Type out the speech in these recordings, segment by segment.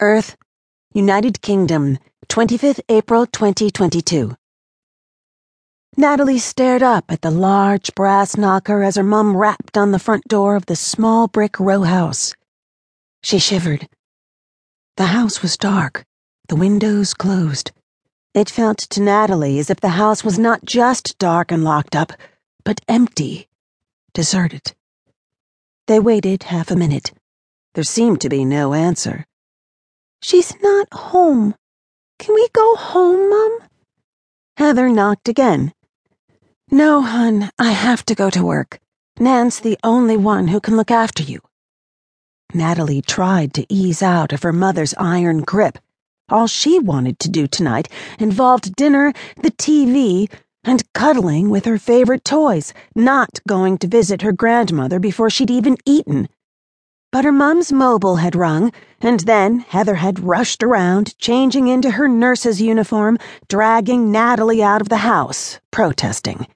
Earth, United Kingdom, 25th April 2022. Natalie stared up at the large brass knocker as her mum rapped on the front door of the small brick row house. She shivered. The house was dark, the windows closed. It felt to Natalie as if the house was not just dark and locked up, but empty, deserted. They waited half a minute. There seemed to be no answer. She's not home. Can we go home, Mum? Heather knocked again. No, hun, I have to go to work. Nan's the only one who can look after you. Natalie tried to ease out of her mother's iron grip. All she wanted to do tonight involved dinner, the TV, and cuddling with her favorite toys, not going to visit her grandmother before she'd even eaten. But her mum's mobile had rung, and then Heather had rushed around, changing into her nurse's uniform, dragging Natalie out of the house, protesting.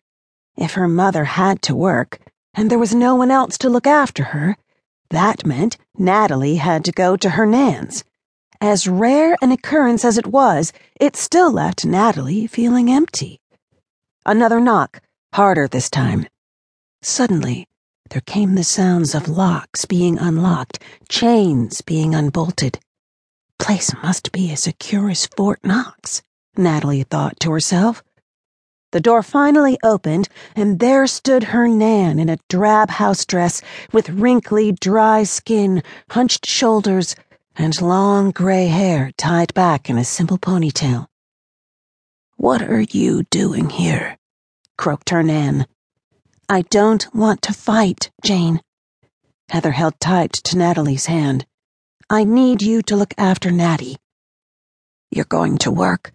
If her mother had to work, and there was no one else to look after her, that meant Natalie had to go to her Nan's. As rare an occurrence as it was, it still left Natalie feeling empty. Another knock, harder this time. Suddenly, there came the sounds of locks being unlocked, chains being unbolted. Place must be as secure as Fort Knox, Natalie thought to herself. The door finally opened, and there stood her Nan in a drab house dress with wrinkly, dry skin, hunched shoulders, and long gray hair tied back in a simple ponytail. What are you doing here? croaked her Nan. I don't want to fight, Jane. Heather held tight to Natalie's hand. I need you to look after Natty. You're going to work?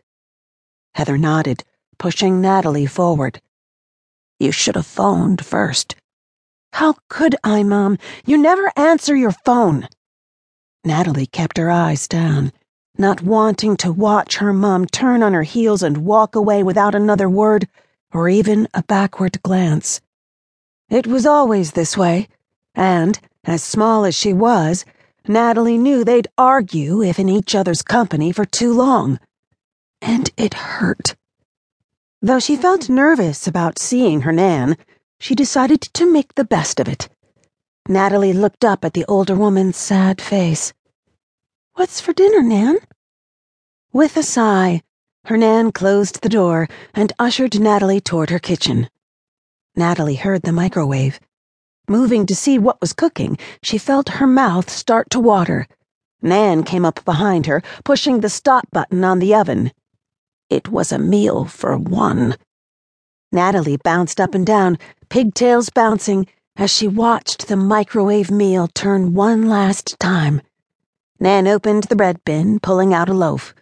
Heather nodded, pushing Natalie forward. You should have phoned first. How could I, Mom? You never answer your phone. Natalie kept her eyes down, not wanting to watch her mom turn on her heels and walk away without another word or even a backward glance. It was always this way, and, as small as she was, Natalie knew they'd argue if in each other's company for too long. And it hurt. Though she felt nervous about seeing her Nan, she decided to make the best of it. Natalie looked up at the older woman's sad face. What's for dinner, Nan? With a sigh, her Nan closed the door and ushered Natalie toward her kitchen. Natalie heard the microwave. Moving to see what was cooking, she felt her mouth start to water. Nan came up behind her, pushing the stop button on the oven. It was a meal for one. Natalie bounced up and down, pigtails bouncing, as she watched the microwave meal turn one last time. Nan opened the bread bin, pulling out a loaf.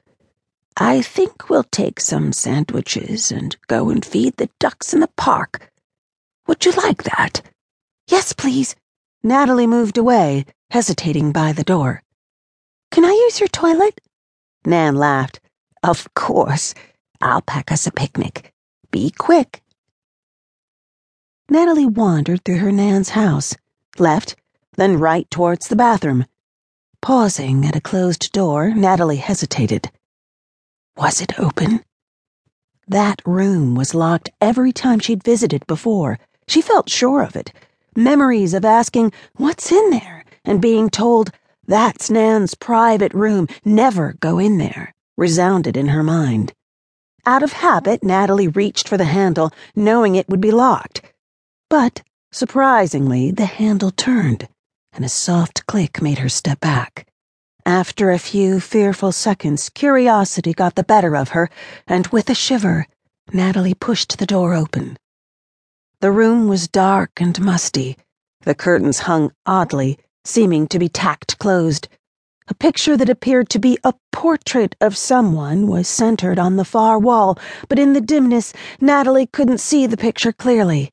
I think we'll take some sandwiches and go and feed the ducks in the park. Would you like that? Yes, please. Natalie moved away, hesitating by the door. Can I use your toilet? Nan laughed. Of course. I'll pack us a picnic. Be quick. Natalie wandered through her Nan's house, left, then right towards the bathroom. Pausing at a closed door, Natalie hesitated. Was it open? That room was locked every time she'd visited before. She felt sure of it. Memories of asking, What's in there? and being told, That's Nan's private room, never go in there, resounded in her mind. Out of habit, Natalie reached for the handle, knowing it would be locked. But, surprisingly, the handle turned, and a soft click made her step back. After a few fearful seconds, curiosity got the better of her, and with a shiver, Natalie pushed the door open. The room was dark and musty. The curtains hung oddly, seeming to be tacked closed. A picture that appeared to be a portrait of someone was centered on the far wall, but in the dimness, Natalie couldn't see the picture clearly.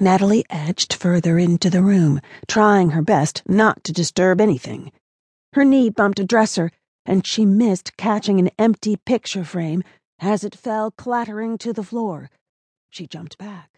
Natalie edged further into the room, trying her best not to disturb anything. Her knee bumped a dresser, and she missed catching an empty picture frame as it fell clattering to the floor. She jumped back.